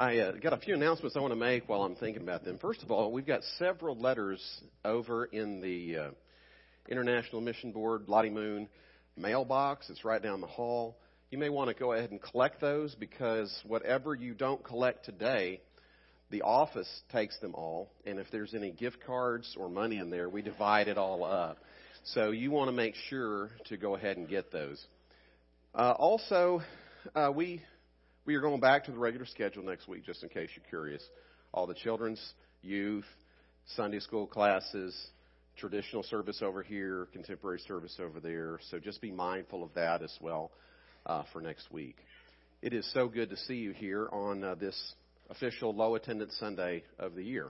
I uh, got a few announcements I want to make while I'm thinking about them. First of all, we've got several letters over in the uh, International Mission Board Lottie Moon mailbox. It's right down the hall. You may want to go ahead and collect those because whatever you don't collect today, the office takes them all. And if there's any gift cards or money in there, we divide it all up. So you want to make sure to go ahead and get those. Uh, also, uh, we we are going back to the regular schedule next week, just in case you're curious. All the children's, youth, Sunday school classes, traditional service over here, contemporary service over there. So just be mindful of that as well uh, for next week. It is so good to see you here on uh, this official low attendance Sunday of the year.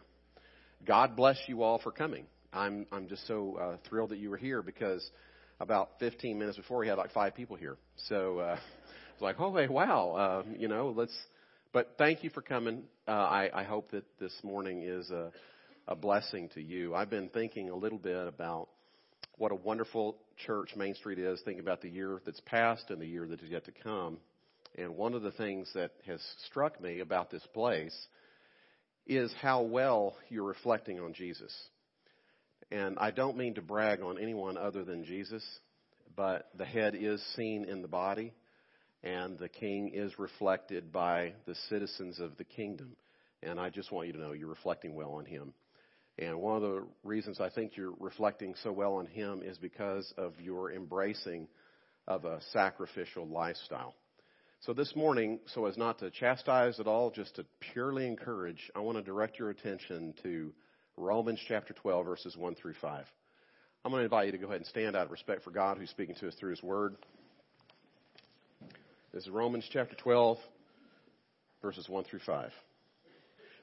God bless you all for coming. I'm I'm just so uh, thrilled that you were here because about 15 minutes before we had like five people here. So uh, like, oh, hey, wow, uh, you know, let's. But thank you for coming. Uh, I, I hope that this morning is a, a blessing to you. I've been thinking a little bit about what a wonderful church Main Street is, thinking about the year that's passed and the year that is yet to come. And one of the things that has struck me about this place is how well you're reflecting on Jesus. And I don't mean to brag on anyone other than Jesus, but the head is seen in the body and the king is reflected by the citizens of the kingdom. And I just want you to know you're reflecting well on him. And one of the reasons I think you're reflecting so well on him is because of your embracing of a sacrificial lifestyle. So this morning, so as not to chastise at all, just to purely encourage, I want to direct your attention to Romans chapter 12, verses 1 through 5. I'm going to invite you to go ahead and stand out of respect for God who's speaking to us through his word. This is Romans chapter 12, verses 1 through 5.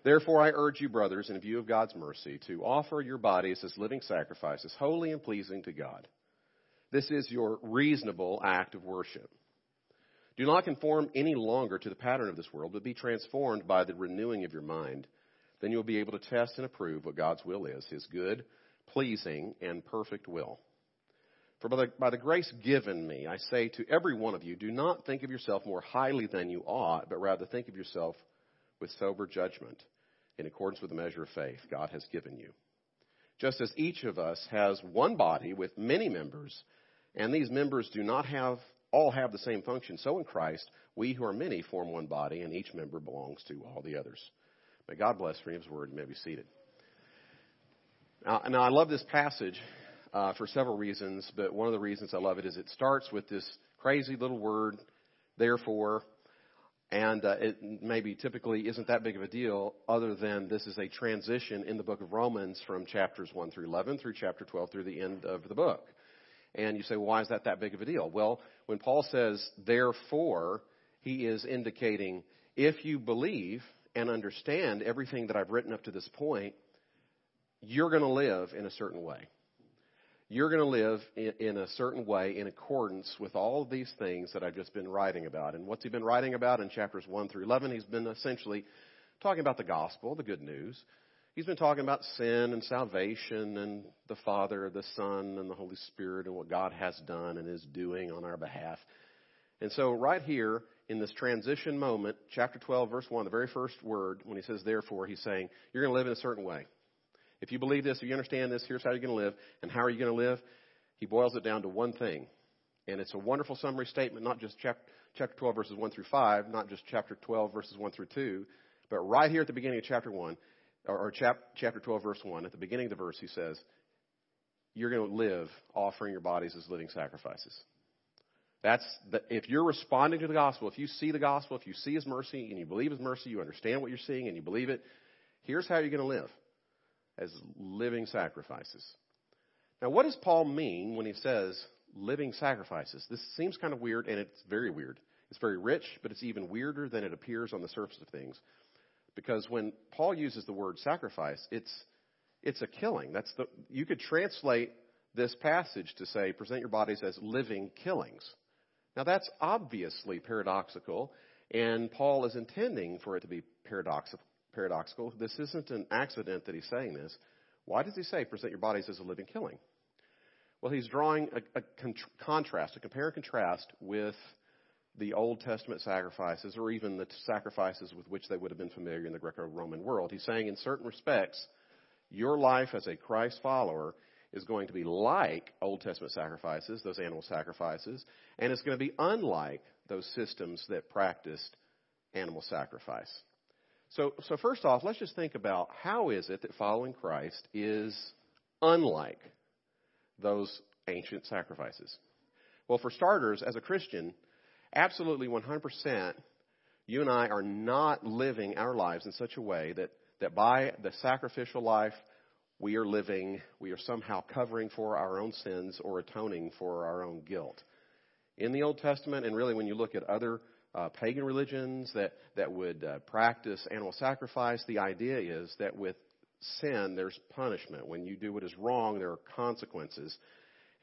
Therefore, I urge you, brothers, in view of God's mercy, to offer your bodies as living sacrifices, holy and pleasing to God. This is your reasonable act of worship. Do not conform any longer to the pattern of this world, but be transformed by the renewing of your mind. Then you will be able to test and approve what God's will is, his good, pleasing, and perfect will. For by the, by the grace given me, I say to every one of you, do not think of yourself more highly than you ought, but rather think of yourself with sober judgment, in accordance with the measure of faith God has given you. Just as each of us has one body with many members, and these members do not have all have the same function, so in Christ, we who are many form one body, and each member belongs to all the others. May God bless for His word. You may be seated. Now, now I love this passage uh, for several reasons, but one of the reasons I love it is it starts with this crazy little word, therefore, and uh, it maybe typically isn't that big of a deal other than this is a transition in the book of Romans from chapters 1 through 11 through chapter 12 through the end of the book. And you say, well, why is that that big of a deal? Well, when Paul says, therefore, he is indicating if you believe and understand everything that I've written up to this point, you're going to live in a certain way you're going to live in, in, a certain way in accordance with all of these things that I've just been writing about. And what's he been writing about in chapters 1 through 11? He's been essentially talking about the gospel, the good news. He's been talking about sin and salvation and the Father, the Son, and the Holy Spirit and what God has done and is doing on our behalf. And so, right here in this transition moment, chapter 12, verse 1, the very first word, when he says therefore, he's saying, You're going to live in a certain way. If you believe this, if you understand this, here's how you're going to live. And how are you going to live? He boils it down to one thing. And it's a wonderful summary statement, not just chapter, chapter 12, verses 1 through 5, not just chapter 12, verses 1 through 2, but right here at the beginning of chapter 1, or, or chap, chapter 12, verse 1, at the beginning of the verse, he says, You're going to live offering your bodies as living sacrifices. That's the, if you're responding to the gospel, if you see the gospel, if you see his mercy and you believe his mercy, you understand what you're seeing and you believe it, here's how you're going to live as living sacrifices. Now, what does Paul mean when he says living sacrifices? This seems kind of weird, and it's very weird. It's very rich, but it's even weirder than it appears on the surface of things. Because when Paul uses the word sacrifice, it's it's a killing. That's the you could translate this passage to say present your bodies as living killings. Now that's obviously paradoxical, and Paul is intending for it to be paradoxical paradoxical. This isn't an accident that he's saying this. Why does he say present your bodies as a living killing? Well, he's drawing a, a con- contrast, a compare and contrast with the Old Testament sacrifices or even the sacrifices with which they would have been familiar in the Greco Roman world. He's saying, in certain respects, your life as a Christ follower is going to be like Old Testament sacrifices, those animal sacrifices, and it's going to be unlike those systems that practiced animal sacrifice. So, so first off, let's just think about how is it that following Christ is unlike those ancient sacrifices? Well, for starters, as a Christian, absolutely 100%, you and I are not living our lives in such a way that, that by the sacrificial life we are living, we are somehow covering for our own sins or atoning for our own guilt. In the Old Testament, and really when you look at other uh, pagan religions that, that would uh, practice animal sacrifice, the idea is that with sin, there's punishment. When you do what is wrong, there are consequences.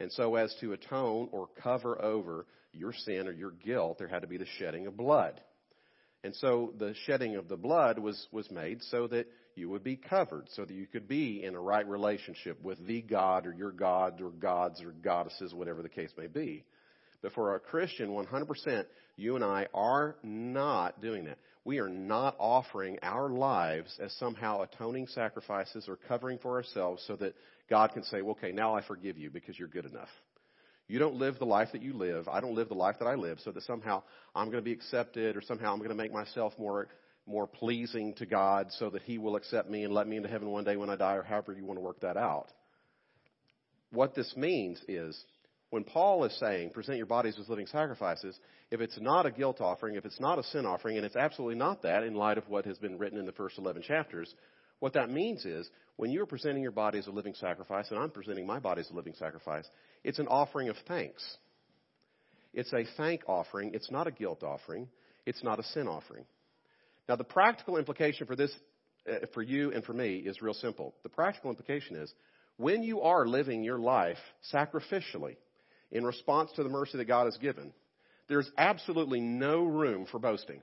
And so, as to atone or cover over your sin or your guilt, there had to be the shedding of blood. And so, the shedding of the blood was, was made so that you would be covered, so that you could be in a right relationship with the God or your God or gods or goddesses, whatever the case may be. But for a Christian, 100%, you and I are not doing that. We are not offering our lives as somehow atoning sacrifices or covering for ourselves so that God can say, okay, now I forgive you because you're good enough. You don't live the life that you live. I don't live the life that I live so that somehow I'm going to be accepted or somehow I'm going to make myself more more pleasing to God so that he will accept me and let me into heaven one day when I die or however you want to work that out. What this means is when Paul is saying, present your bodies as living sacrifices, if it's not a guilt offering, if it's not a sin offering, and it's absolutely not that in light of what has been written in the first 11 chapters, what that means is when you're presenting your body as a living sacrifice, and I'm presenting my body as a living sacrifice, it's an offering of thanks. It's a thank offering. It's not a guilt offering. It's not a sin offering. Now, the practical implication for this, uh, for you and for me, is real simple. The practical implication is when you are living your life sacrificially, in response to the mercy that God has given, there's absolutely no room for boasting.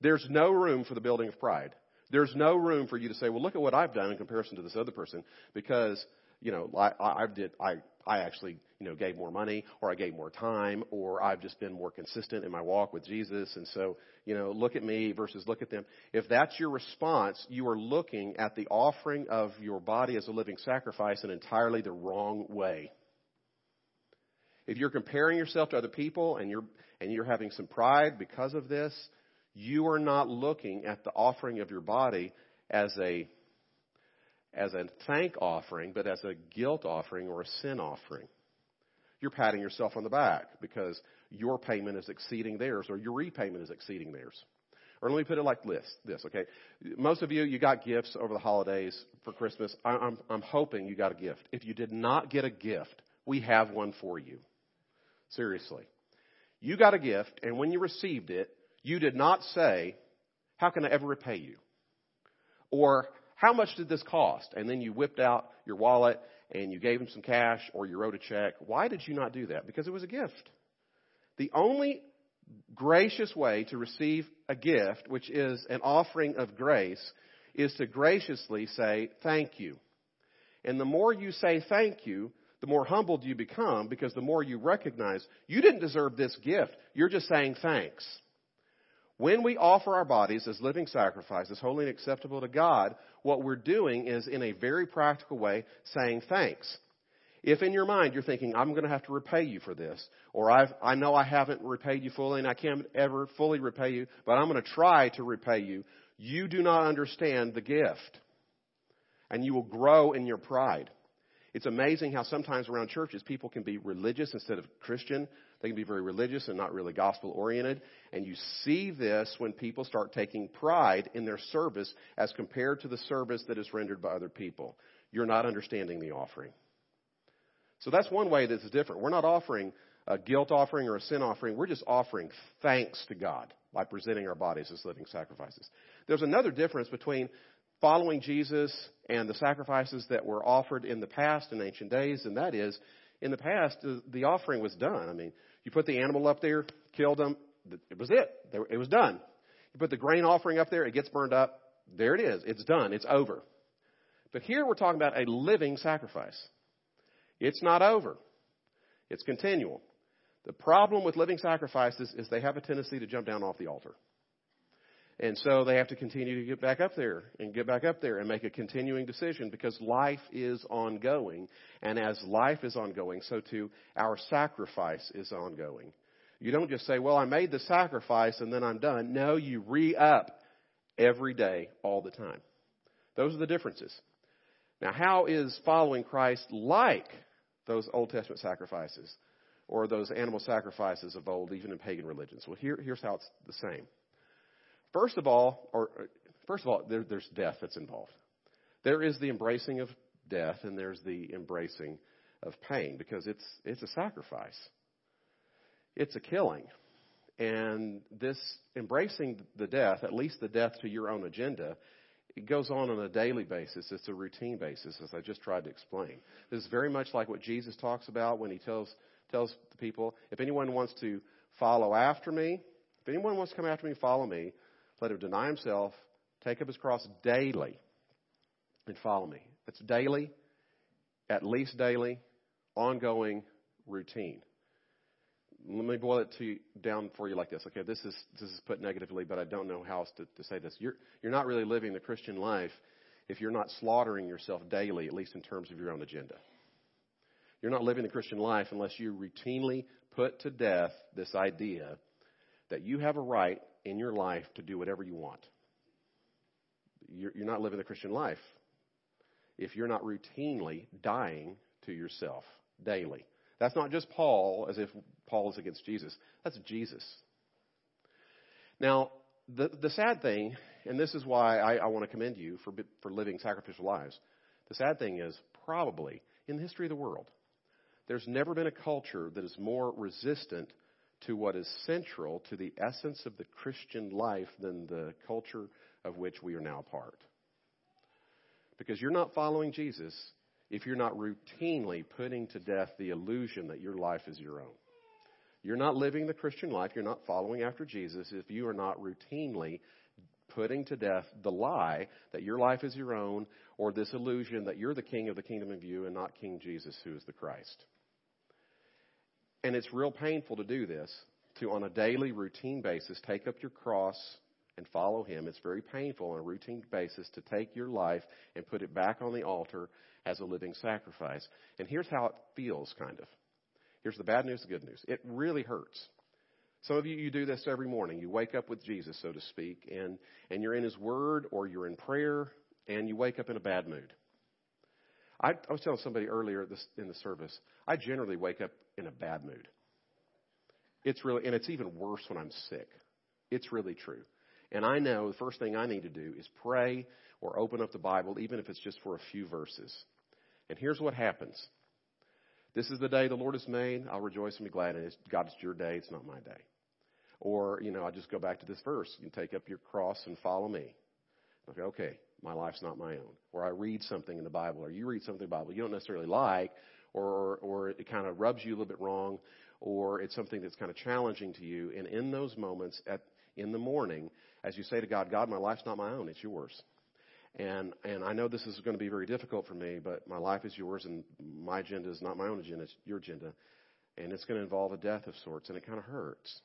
There's no room for the building of pride. There's no room for you to say, well, look at what I've done in comparison to this other person because, you know, I, I did, I, I actually, you know, gave more money or I gave more time or I've just been more consistent in my walk with Jesus. And so, you know, look at me versus look at them. If that's your response, you are looking at the offering of your body as a living sacrifice in entirely the wrong way. If you're comparing yourself to other people and you're, and you're having some pride because of this, you are not looking at the offering of your body as a, as a thank offering, but as a guilt offering or a sin offering. You're patting yourself on the back because your payment is exceeding theirs or your repayment is exceeding theirs. Or let me put it like this, this, okay? Most of you, you got gifts over the holidays for Christmas. I'm, I'm hoping you got a gift. If you did not get a gift, we have one for you. Seriously. You got a gift, and when you received it, you did not say, How can I ever repay you? Or, How much did this cost? And then you whipped out your wallet and you gave him some cash or you wrote a check. Why did you not do that? Because it was a gift. The only gracious way to receive a gift, which is an offering of grace, is to graciously say, Thank you. And the more you say thank you, the more humbled you become because the more you recognize you didn't deserve this gift. You're just saying thanks. When we offer our bodies as living sacrifices, holy and acceptable to God, what we're doing is in a very practical way saying thanks. If in your mind you're thinking, I'm going to have to repay you for this, or I've, I know I haven't repaid you fully and I can't ever fully repay you, but I'm going to try to repay you, you do not understand the gift. And you will grow in your pride. It's amazing how sometimes around churches people can be religious instead of Christian. They can be very religious and not really gospel oriented. And you see this when people start taking pride in their service as compared to the service that is rendered by other people. You're not understanding the offering. So that's one way that's different. We're not offering a guilt offering or a sin offering. We're just offering thanks to God by presenting our bodies as living sacrifices. There's another difference between following Jesus and the sacrifices that were offered in the past in ancient days, and that is, in the past, the offering was done. I mean, you put the animal up there, killed them, it was it. It was done. You put the grain offering up there, it gets burned up. There it is. It's done. It's over. But here we're talking about a living sacrifice. It's not over. It's continual. The problem with living sacrifices is they have a tendency to jump down off the altar. And so they have to continue to get back up there and get back up there and make a continuing decision because life is ongoing. And as life is ongoing, so too our sacrifice is ongoing. You don't just say, well, I made the sacrifice and then I'm done. No, you re up every day, all the time. Those are the differences. Now, how is following Christ like those Old Testament sacrifices or those animal sacrifices of old, even in pagan religions? Well, here, here's how it's the same. First of all, or first of all, there, there's death that's involved. There is the embracing of death, and there's the embracing of pain because it's it's a sacrifice. It's a killing. And this embracing the death, at least the death to your own agenda, it goes on on a daily basis. It's a routine basis, as I just tried to explain. This is very much like what Jesus talks about when he tells tells the people, if anyone wants to follow after me, if anyone wants to come after me, follow me, let him deny himself, take up his cross daily, and follow me. It's daily, at least daily, ongoing, routine. Let me boil it to, down for you like this. Okay, this is this is put negatively, but I don't know how else to, to say this. You're you're not really living the Christian life if you're not slaughtering yourself daily, at least in terms of your own agenda. You're not living the Christian life unless you routinely put to death this idea that you have a right in your life to do whatever you want. You're, you're not living the Christian life if you're not routinely dying to yourself daily. That's not just Paul, as if Paul is against Jesus. That's Jesus. Now, the, the sad thing, and this is why I, I want to commend you for, for living sacrificial lives, the sad thing is probably in the history of the world, there's never been a culture that is more resistant to what is central to the essence of the Christian life than the culture of which we are now part. Because you're not following Jesus if you're not routinely putting to death the illusion that your life is your own. You're not living the Christian life, you're not following after Jesus if you are not routinely putting to death the lie that your life is your own or this illusion that you're the king of the kingdom of you and not King Jesus who is the Christ. And it's real painful to do this, to on a daily routine basis take up your cross and follow him. It's very painful on a routine basis to take your life and put it back on the altar as a living sacrifice. And here's how it feels, kind of. Here's the bad news, the good news. It really hurts. Some of you, you do this every morning. You wake up with Jesus, so to speak, and, and you're in His Word or you're in prayer, and you wake up in a bad mood. I, I was telling somebody earlier this, in the service, I generally wake up in a bad mood. It's really, and it's even worse when I'm sick. It's really true. And I know the first thing I need to do is pray or open up the Bible, even if it's just for a few verses. And here's what happens. This is the day the Lord has made. I'll rejoice and be glad in it. God, it's your day. It's not my day. Or, you know, I'll just go back to this verse. You take up your cross and follow me. Okay, okay, my life's not my own. Or I read something in the Bible, or you read something in the Bible you don't necessarily like, or, or, it kind of rubs you a little bit wrong, or it's something that's kind of challenging to you. And in those moments, at in the morning, as you say to God, God, my life's not my own; it's yours. And and I know this is going to be very difficult for me, but my life is yours, and my agenda is not my own agenda; it's your agenda, and it's going to involve a death of sorts, and it kind of hurts.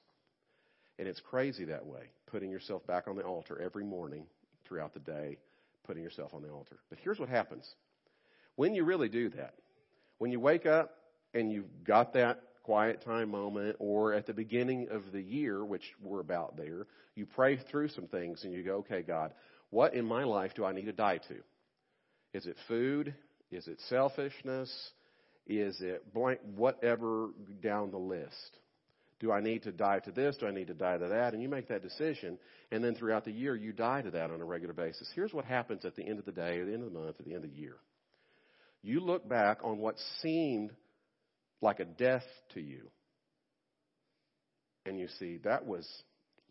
And it's crazy that way, putting yourself back on the altar every morning throughout the day, putting yourself on the altar. But here's what happens when you really do that. When you wake up and you've got that quiet time moment, or at the beginning of the year, which we're about there, you pray through some things and you go, okay, God, what in my life do I need to die to? Is it food? Is it selfishness? Is it blank, whatever down the list? Do I need to die to this? Do I need to die to that? And you make that decision, and then throughout the year, you die to that on a regular basis. Here's what happens at the end of the day, at the end of the month, at the end of the year. You look back on what seemed like a death to you, and you see that was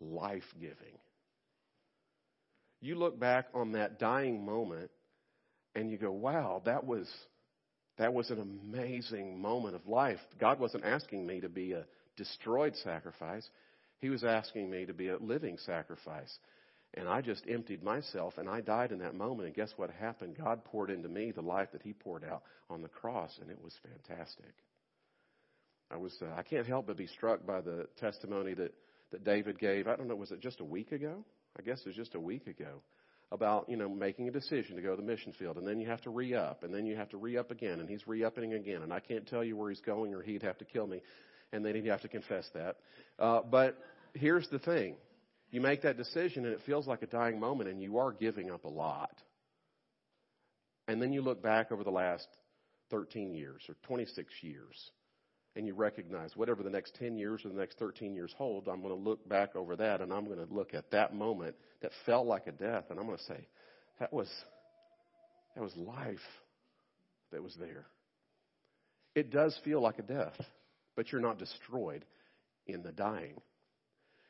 life giving. You look back on that dying moment, and you go, wow, that was. That was an amazing moment of life. God wasn't asking me to be a destroyed sacrifice. He was asking me to be a living sacrifice. And I just emptied myself and I died in that moment. And guess what happened? God poured into me the life that He poured out on the cross, and it was fantastic. I was uh, I can't help but be struck by the testimony that that David gave. I don't know, was it just a week ago? I guess it was just a week ago about you know making a decision to go to the mission field, and then you have to re up, and then you have to re up again, and he's re upping again, and I can't tell you where he's going, or he'd have to kill me, and then he'd have to confess that. Uh, but here's the thing: you make that decision, and it feels like a dying moment, and you are giving up a lot. And then you look back over the last 13 years or 26 years, and you recognize whatever the next 10 years or the next 13 years hold, I'm going to look back over that and I'm going to look at that moment that felt like a death and I'm going to say, that was, that was life that was there. It does feel like a death, but you're not destroyed in the dying.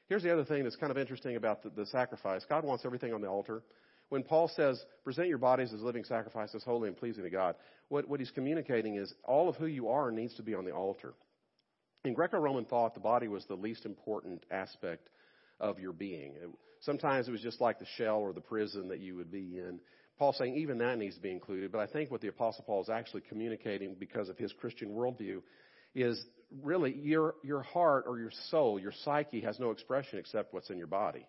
Here's the other thing that's kind of interesting about the, the sacrifice God wants everything on the altar when Paul says, present your bodies as living sacrifices, holy and pleasing to God, what, what he's communicating is all of who you are needs to be on the altar. In Greco Roman thought, the body was the least important aspect of your being. Sometimes it was just like the shell or the prison that you would be in. Paul's saying even that needs to be included, but I think what the Apostle Paul is actually communicating because of his Christian worldview is really your, your heart or your soul, your psyche has no expression except what's in your body.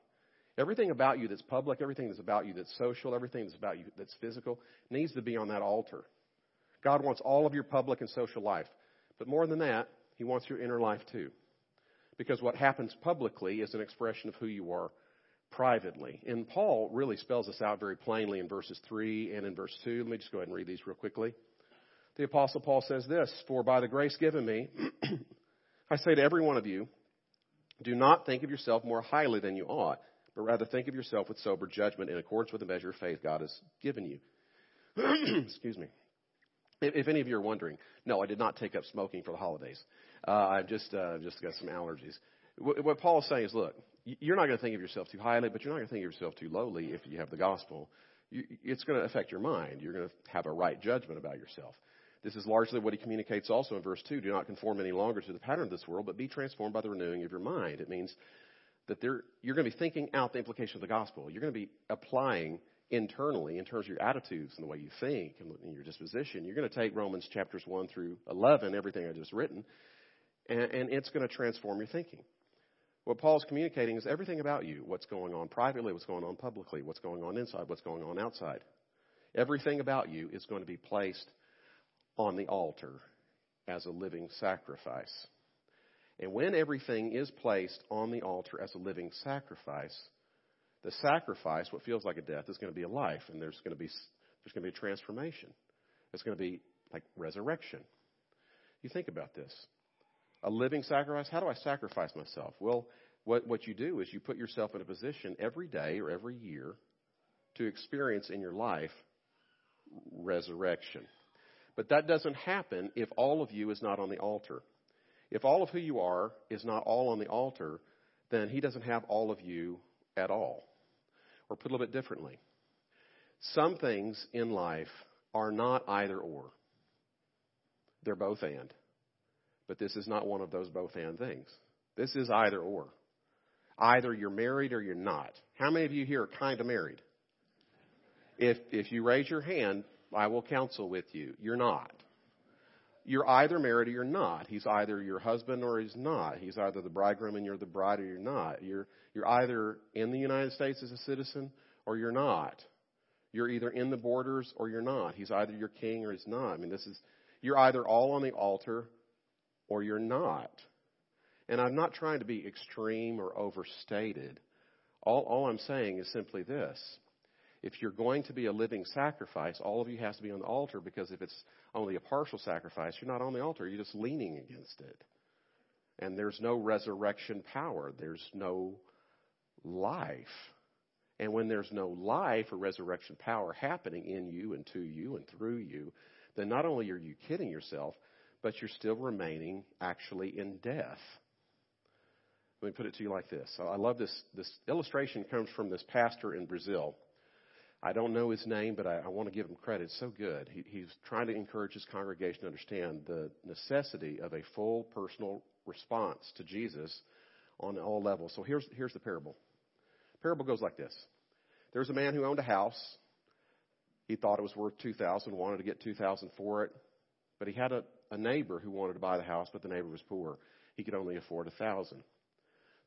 Everything about you that's public, everything that's about you that's social, everything that's about you that's physical needs to be on that altar. God wants all of your public and social life. But more than that, He wants your inner life too. Because what happens publicly is an expression of who you are privately. And Paul really spells this out very plainly in verses 3 and in verse 2. Let me just go ahead and read these real quickly. The Apostle Paul says this For by the grace given me, I say to every one of you, do not think of yourself more highly than you ought but rather think of yourself with sober judgment in accordance with the measure of faith God has given you. Excuse me. If, if, any of you are wondering, no, I did not take up smoking for the holidays. Uh, I've just uh, just got some allergies. What, what Paul is saying is, look, you're not going to think of yourself too highly, but you're not going to think of yourself too lowly if you have the gospel. You, it's going to affect your mind. You're going to have a right judgment about yourself. This is largely what he communicates also in verse 2. Do not conform any longer to the pattern of this world, but be transformed by the renewing of your mind. It means that you're going to be thinking out the implication of the gospel. You're going to be applying internally in terms of your attitudes and the way you think and your disposition. You're going to take Romans chapters 1 through 11, everything I just written, and, and it's going to transform your thinking. What Paul's communicating is everything about you what's going on privately, what's going on publicly, what's going on inside, what's going on outside. Everything about you is going to be placed on the altar as a living sacrifice. And when everything is placed on the altar as a living sacrifice, the sacrifice, what feels like a death, is going to be a life, and there's going to be there's going to be a transformation. It's going to be like resurrection. You think about this. A living sacrifice, how do I sacrifice myself? Well, what, what you do is you put yourself in a position every day or every year to experience in your life resurrection. But that doesn't happen if all of you is not on the altar. If all of who you are is not all on the altar, then he doesn't have all of you at all. Or put a little bit differently, some things in life are not either or. They're both and. But this is not one of those both and things. This is either or. Either you're married or you're not. How many of you here are kind of married? If, if you raise your hand, I will counsel with you. You're not you're either married or you're not. He's either your husband or he's not. He's either the bridegroom and you're the bride or you're not. You're, you're either in the United States as a citizen or you're not. You're either in the borders or you're not. He's either your king or he's not. I mean, this is, you're either all on the altar or you're not. And I'm not trying to be extreme or overstated. All, all I'm saying is simply this if you're going to be a living sacrifice, all of you has to be on the altar because if it's only a partial sacrifice, you're not on the altar. You're just leaning against it. And there's no resurrection power. There's no life. And when there's no life or resurrection power happening in you and to you and through you, then not only are you kidding yourself, but you're still remaining actually in death. Let me put it to you like this. I love this. This illustration comes from this pastor in Brazil. I don't know his name, but I, I want to give him credit. It's so good. He, he's trying to encourage his congregation to understand the necessity of a full personal response to Jesus on all levels. So here's, here's the parable. Parable goes like this. There's a man who owned a house. He thought it was worth 2000 wanted to get 2000 for it. But he had a, a neighbor who wanted to buy the house, but the neighbor was poor. He could only afford a thousand.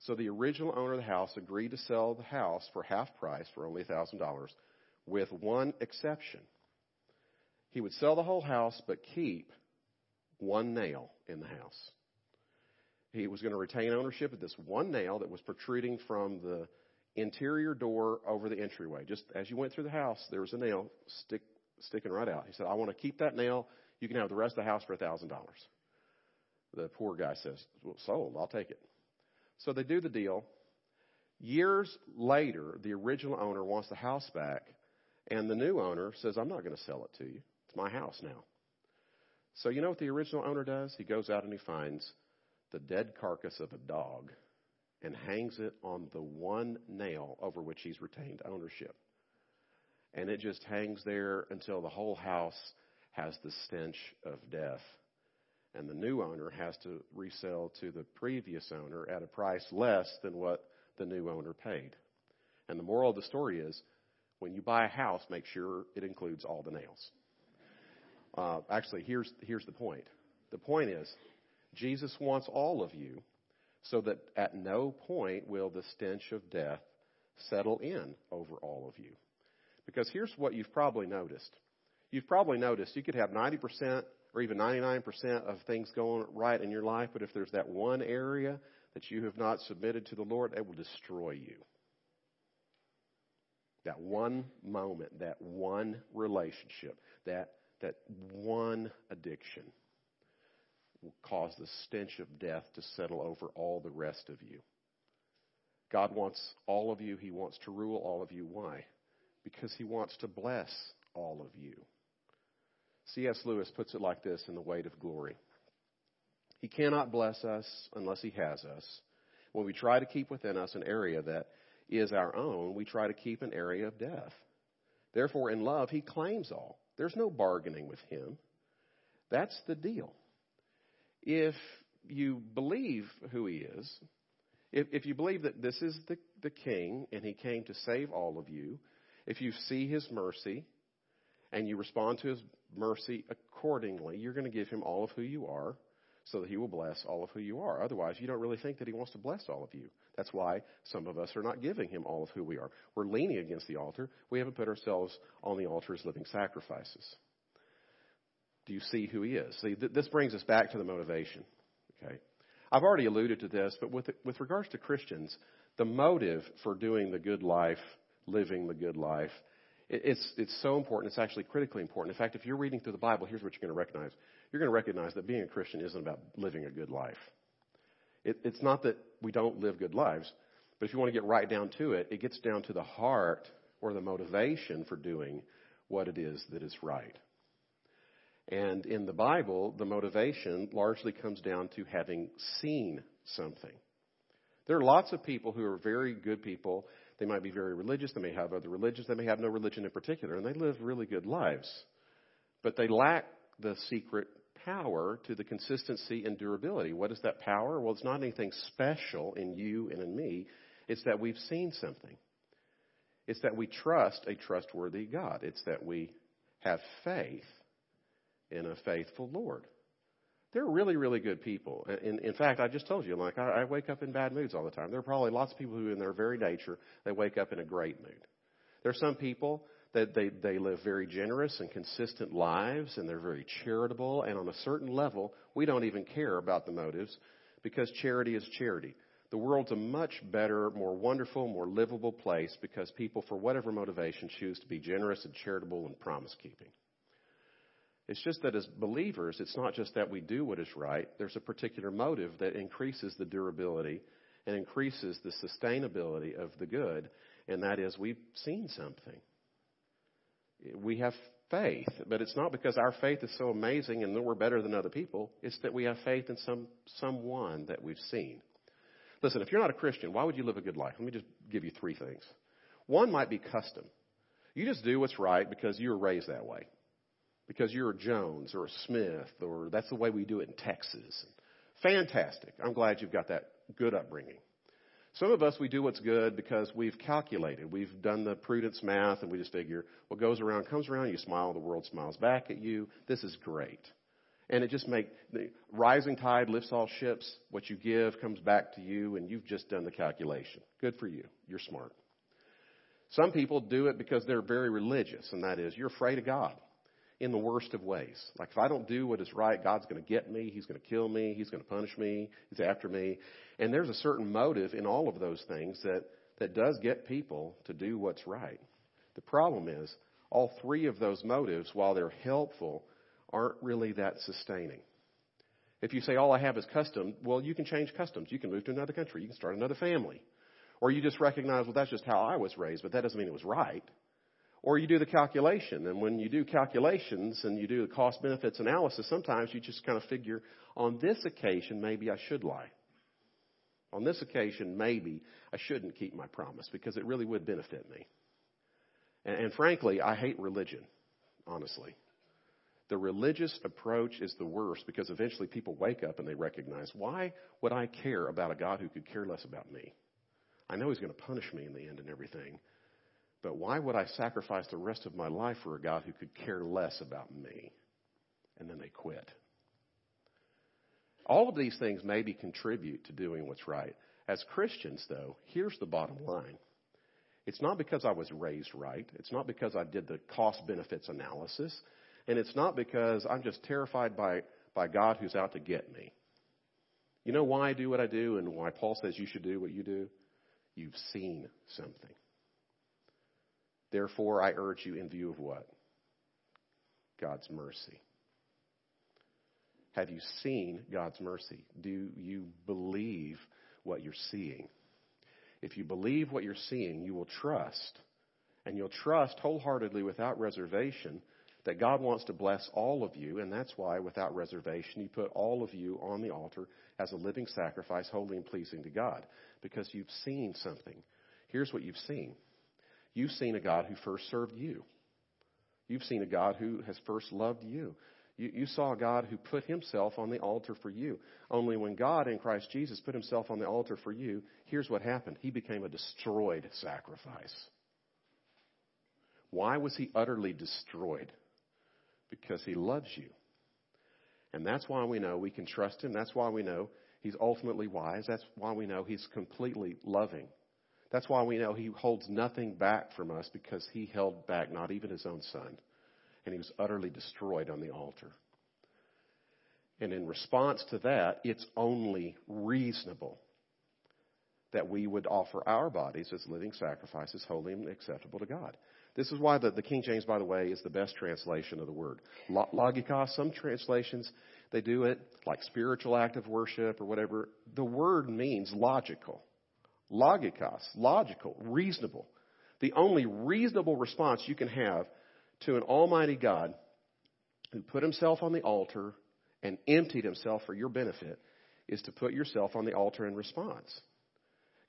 So the original owner of the house agreed to sell the house for half price for only a thousand dollars, with one exception. He would sell the whole house, but keep one nail in the house. He was going to retain ownership of this one nail that was protruding from the interior door over the entryway. Just as you went through the house, there was a nail stick, sticking right out. He said, I want to keep that nail. You can have the rest of the house for a $1,000. The poor guy says, well, sold. I'll take it. So they do the deal. Years later, the original owner wants the house back, and the new owner says, I'm not going to sell it to you. It's my house now. So you know what the original owner does? He goes out and he finds the dead carcass of a dog and hangs it on the one nail over which he's retained ownership. And it just hangs there until the whole house has the stench of death. And the new owner has to resell to the previous owner at a price less than what the new owner paid. And the moral of the story is when you buy a house, make sure it includes all the nails. Uh, actually, here's, here's the point. The point is, Jesus wants all of you so that at no point will the stench of death settle in over all of you. Because here's what you've probably noticed. You've probably noticed you could have 90% or even 99% of things going right in your life, but if there's that one area that you have not submitted to the Lord, it will destroy you. That one moment, that one relationship, that, that one addiction will cause the stench of death to settle over all the rest of you. God wants all of you. He wants to rule all of you. Why? Because He wants to bless all of you. C.S. Lewis puts it like this in The Weight of Glory He cannot bless us unless He has us. When we try to keep within us an area that is our own, we try to keep an area of death. Therefore, in love, He claims all. There's no bargaining with Him. That's the deal if you believe who he is, if, if you believe that this is the, the king and he came to save all of you, if you see his mercy and you respond to his mercy accordingly, you're going to give him all of who you are so that he will bless all of who you are. Otherwise, you don't really think that he wants to bless all of you. That's why some of us are not giving him all of who we are. We're leaning against the altar. We haven't put ourselves on the altar as living sacrifices. Do you see who he is? See, th- this brings us back to the motivation. Okay. I've already alluded to this, but with, with regards to Christians, the motive for doing the good life, living the good life, it's, it's so important. It's actually critically important. In fact, if you're reading through the Bible, here's what you're going to recognize. You're going to recognize that being a Christian isn't about living a good life. It, it's not that we don't live good lives, but if you want to get right down to it, it gets down to the heart or the motivation for doing what it is that is right. And in the Bible, the motivation largely comes down to having seen something. There are lots of people who are very good people. They might be very religious. They may have other religions. They may have no religion in particular, and they live really good lives. But they lack the secret power to the consistency and durability. What is that power? Well, it's not anything special in you and in me. It's that we've seen something. It's that we trust a trustworthy God. It's that we have faith in a faithful Lord. They're really, really good people. In, in fact, I just told you, like, I, I wake up in bad moods all the time. There are probably lots of people who, in their very nature, they wake up in a great mood. There are some people that they, they live very generous and consistent lives, and they're very charitable. And on a certain level, we don't even care about the motives because charity is charity. The world's a much better, more wonderful, more livable place because people, for whatever motivation, choose to be generous and charitable and promise keeping. It's just that as believers, it's not just that we do what is right. There's a particular motive that increases the durability and increases the sustainability of the good, and that is we've seen something. We have faith, but it's not because our faith is so amazing and that we're better than other people. It's that we have faith in some someone that we've seen. Listen, if you're not a Christian, why would you live a good life? Let me just give you three things. One might be custom. You just do what's right because you were raised that way because you're a Jones or a Smith or that's the way we do it in Texas. Fantastic. I'm glad you've got that good upbringing. Some of us, we do what's good because we've calculated. We've done the prudence math and we just figure what goes around comes around. You smile, the world smiles back at you. This is great. And it just makes the rising tide lifts all ships. What you give comes back to you, and you've just done the calculation. Good for you. You're smart. Some people do it because they're very religious, and that is, you're afraid of God in the worst of ways. Like, if I don't do what is right, God's going to get me. He's going to kill me. He's going to punish me. He's after me. And there's a certain motive in all of those things that, that does get people to do what's right. The problem is, all three of those motives, while they're helpful, aren't really that sustaining. If you say, all I have is custom, well, you can change customs. You can move to another country. You can start another family. Or you just recognize, well, that's just how I was raised, but that doesn't mean it was right. Or you do the calculation, and when you do calculations and you do the cost benefits analysis, sometimes you just kind of figure, on this occasion, maybe I should lie. On this occasion, maybe I shouldn't keep my promise because it really would benefit me. And, and frankly, I hate religion, honestly. The religious approach is the worst because eventually people wake up and they recognize, why would I care about a God who could care less about me? I know He's going to punish me in the end and everything, but why would I sacrifice the rest of my life for a God who could care less about me? And then they quit. All of these things maybe contribute to doing what's right. As Christians, though, here's the bottom line. It's not because I was raised right. It's not because I did the cost benefits analysis. And it's not because I'm just terrified by, by God who's out to get me. You know why I do what I do and why Paul says you should do what you do? You've seen something. Therefore, I urge you in view of what? God's mercy. Have you seen God's mercy? Do you believe what you're seeing? If you believe what you're seeing, you will trust, and you'll trust wholeheartedly without reservation that God wants to bless all of you, and that's why, without reservation, you put all of you on the altar as a living sacrifice, holy and pleasing to God, because you've seen something. Here's what you've seen you've seen a God who first served you, you've seen a God who has first loved you. You, you saw a God who put himself on the altar for you. Only when God in Christ Jesus put himself on the altar for you, here's what happened. He became a destroyed sacrifice. Why was he utterly destroyed? Because he loves you. And that's why we know we can trust him. That's why we know he's ultimately wise. That's why we know he's completely loving. That's why we know he holds nothing back from us because he held back not even his own son and he was utterly destroyed on the altar. And in response to that, it's only reasonable that we would offer our bodies as living sacrifices, holy and acceptable to God. This is why the, the King James, by the way, is the best translation of the word. Logikos, some translations, they do it like spiritual act of worship or whatever. The word means logical. Logikos, logical, reasonable. The only reasonable response you can have to an almighty God who put himself on the altar and emptied himself for your benefit is to put yourself on the altar in response.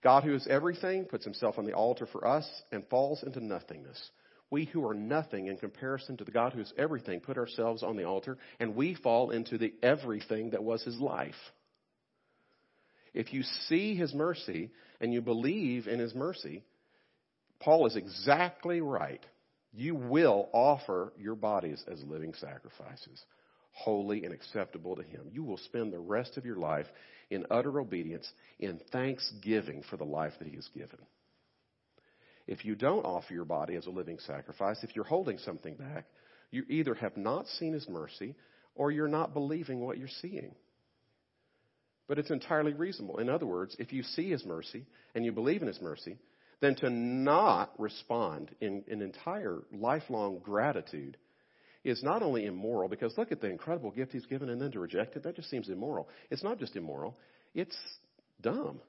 God, who is everything, puts himself on the altar for us and falls into nothingness. We who are nothing in comparison to the God who is everything put ourselves on the altar and we fall into the everything that was his life. If you see his mercy and you believe in his mercy, Paul is exactly right you will offer your bodies as living sacrifices, holy and acceptable to Him. You will spend the rest of your life in utter obedience, in thanksgiving for the life that He has given. If you don't offer your body as a living sacrifice, if you're holding something back, you either have not seen His mercy or you're not believing what you're seeing. But it's entirely reasonable. In other words, if you see His mercy and you believe in His mercy, then to not respond in an entire lifelong gratitude is not only immoral, because look at the incredible gift he's given and then to reject it, that just seems immoral. It's not just immoral, it's dumb.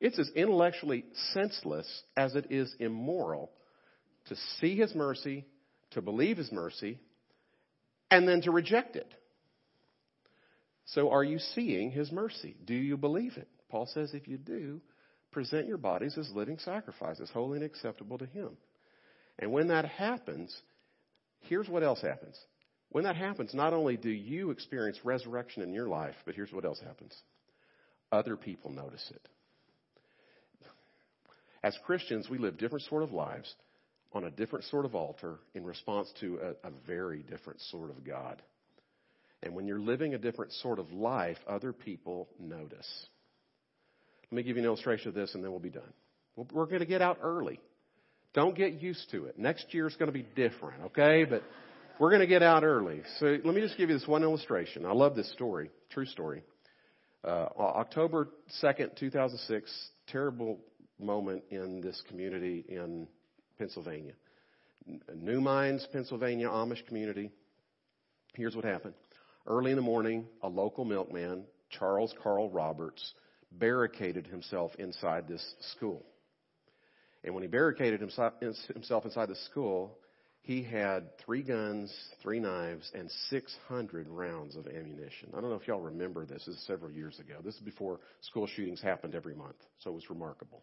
It's as intellectually senseless as it is immoral to see his mercy, to believe his mercy, and then to reject it. So are you seeing his mercy? Do you believe it? Paul says if you do, present your bodies as living sacrifices, holy and acceptable to Him. And when that happens, here's what else happens. When that happens, not only do you experience resurrection in your life, but here's what else happens other people notice it. As Christians, we live different sort of lives on a different sort of altar in response to a, a very different sort of God. And when you're living a different sort of life, other people notice. Let me give you an illustration of this and then we'll be done. We're going to get out early. Don't get used to it. Next year is going to be different, okay? But we're going to get out early. So let me just give you this one illustration. I love this story, true story. Uh, October 2nd, 2006, terrible moment in this community in Pennsylvania. Nickel Mines, Pennsylvania, Amish community. Here's what happened. Early in the morning, a local milkman, Charles Carl Roberts, barricaded himself inside this school. And when he barricaded himself inside the school, he had three guns, three knives, and 600 rounds of ammunition. I don't know if y'all remember this. This is several years ago. This is before school shootings happened every month, so it was remarkable.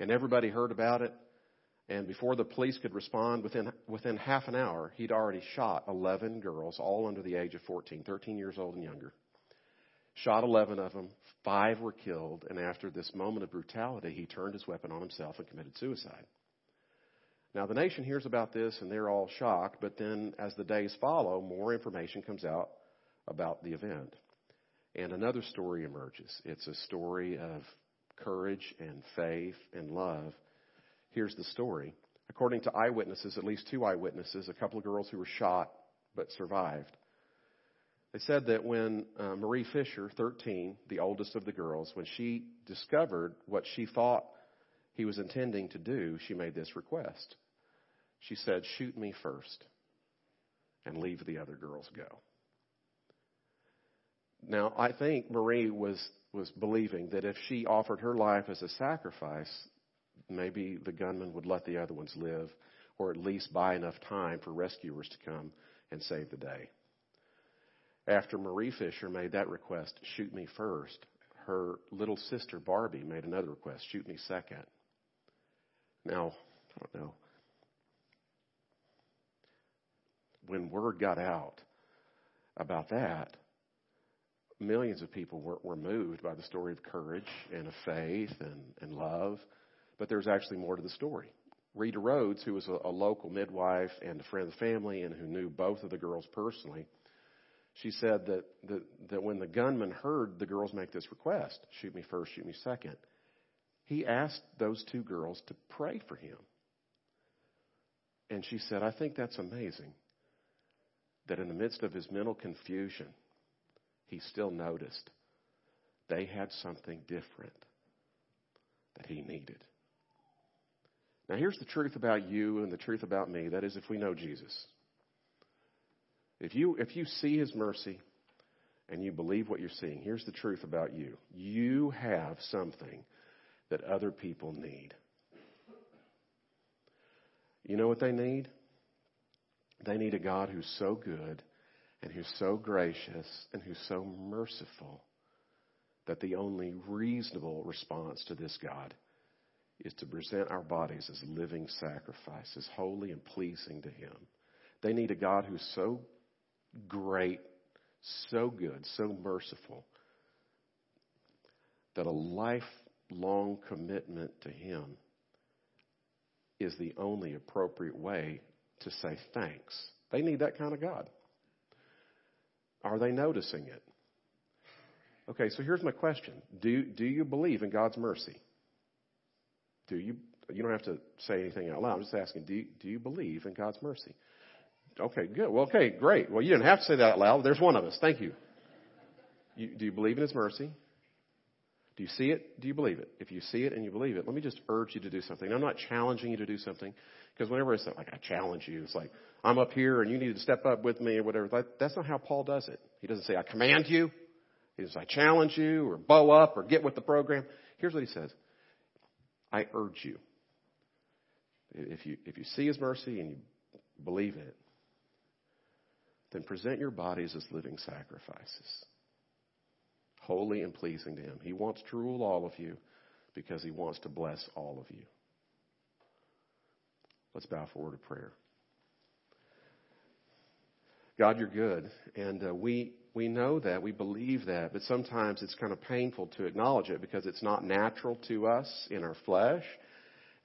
And everybody heard about it. And before the police could respond, within, within half an hour, he'd already shot 11 girls, all under the age of 14, 13 years old and younger. Shot 11 of them. Five were killed. And after this moment of brutality, he turned his weapon on himself and committed suicide. Now, the nation hears about this and they're all shocked, but then as the days follow, more information comes out about the event. And another story emerges. It's a story of courage and faith and love. Here's the story. According to eyewitnesses, at least two eyewitnesses, a couple of girls who were shot but survived. They said that when uh, Marie Fisher, 13, the oldest of the girls, when she discovered what she thought he was intending to do, she made this request. She said, Shoot me first and leave the other girls go. Now, I think Marie was, was believing that if she offered her life as a sacrifice, maybe the gunman would let the other ones live, or at least buy enough time for rescuers to come and save the day. After Marie Fisher made that request, shoot me first, her little sister Barbie made another request, shoot me second. Now, I don't know. When word got out about that, millions of people were, were moved by the story of courage and of faith and, and love. But there's actually more to the story. Rita Rhodes, who was a, a local midwife and a friend of the family and who knew both of the girls personally, she said that, that, that when the gunman heard the girls make this request, shoot me first, shoot me second, he asked those two girls to pray for him. And she said, I think that's amazing that in the midst of his mental confusion, he still noticed they had something different that he needed. Now, here's the truth about you and the truth about me that is, if we know Jesus. If you, if you see His mercy and you believe what you're seeing, here's the truth about you. You have something that other people need. You know what they need? They need a God who's so good and who's so gracious and who's so merciful that the only reasonable response to this God is to present our bodies as living sacrifices, holy and pleasing to Him. They need a God who's so great, so good, so merciful, that a lifelong commitment to Him is the only appropriate way to say thanks. They need that kind of God. Are they noticing it? Okay, so here's my question. Do, do you believe in God's mercy? Do you, you don't have to say anything out loud. I'm just asking, do you, do you believe in God's mercy? Okay, good. Well, okay, great. Well, you didn't have to say that out loud. There's one of us. Thank you. you. Do you believe in His mercy? Do you see it? Do you believe it? If you see it and you believe it, let me just urge you to do something. I'm not challenging you to do something because whenever I say like I challenge you, it's like I'm up here and you need to step up with me or whatever. That, that's not how Paul does it. He doesn't say I command you. He says I challenge you or bow up or get with the program. Here's what he says. I urge you. If you if you see His mercy and you believe it, then present your bodies as living sacrifices, holy and pleasing to Him. He wants to rule all of you because He wants to bless all of you. Let's bow forward to prayer. God, you're good, and uh, we we know that, we believe that, but sometimes it's kind of painful to acknowledge it because it's not natural to us in our flesh,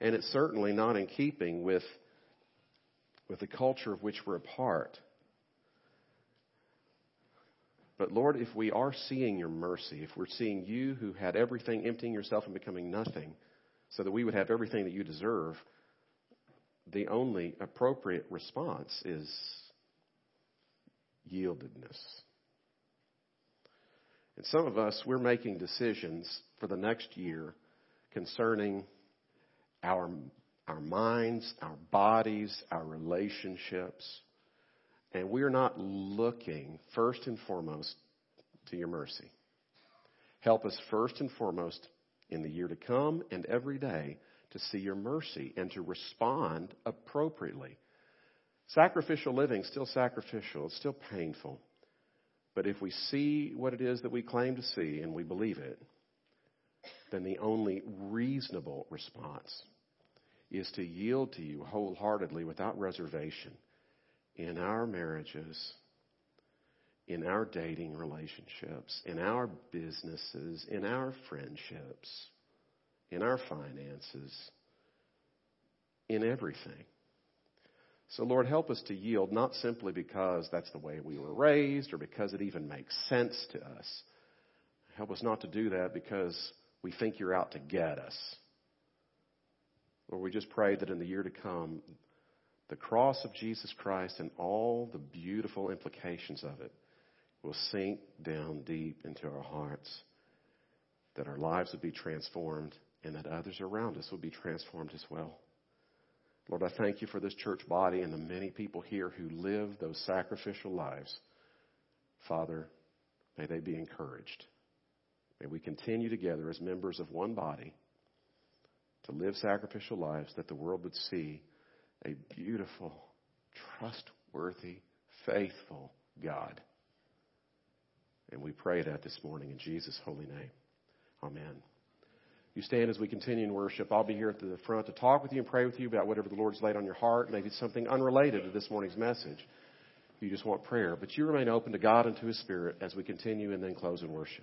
and it's certainly not in keeping with with the culture of which we're a part. But Lord, if we are seeing your mercy, if we're seeing you who had everything, emptying yourself and becoming nothing, so that we would have everything that you deserve, the only appropriate response is yieldedness. And some of us, we're making decisions for the next year concerning our, our minds, our bodies, our relationships. And we're not looking first and foremost to your mercy. Help us first and foremost in the year to come and every day to see your mercy and to respond appropriately. Sacrificial living still sacrificial, it's still painful. But if we see what it is that we claim to see and we believe it, then the only reasonable response is to yield to you wholeheartedly without reservation in our marriages, in our dating relationships, in our businesses, in our friendships, in our finances, in everything. So, Lord, help us to yield not simply because that's the way we were raised or because it even makes sense to us. Help us not to do that because we think you're out to get us. Lord, we just pray that in the year to come, the cross of Jesus Christ and all the beautiful implications of it will sink down deep into our hearts, that our lives would be transformed, and that others around us would be transformed as well. Lord, I thank you for this church body and the many people here who live those sacrificial lives. Father, may they be encouraged. May we continue together as members of one body to live sacrificial lives that the world would see a beautiful, trustworthy, faithful God. And we pray that this morning in Jesus' holy name. Amen. You stand as we continue in worship. I'll be here at the front to talk with you and pray with you about whatever the Lord's laid on your heart. Maybe it's something unrelated to this morning's message. You just want prayer. But you remain open to God and to His Spirit as we continue and then close in worship.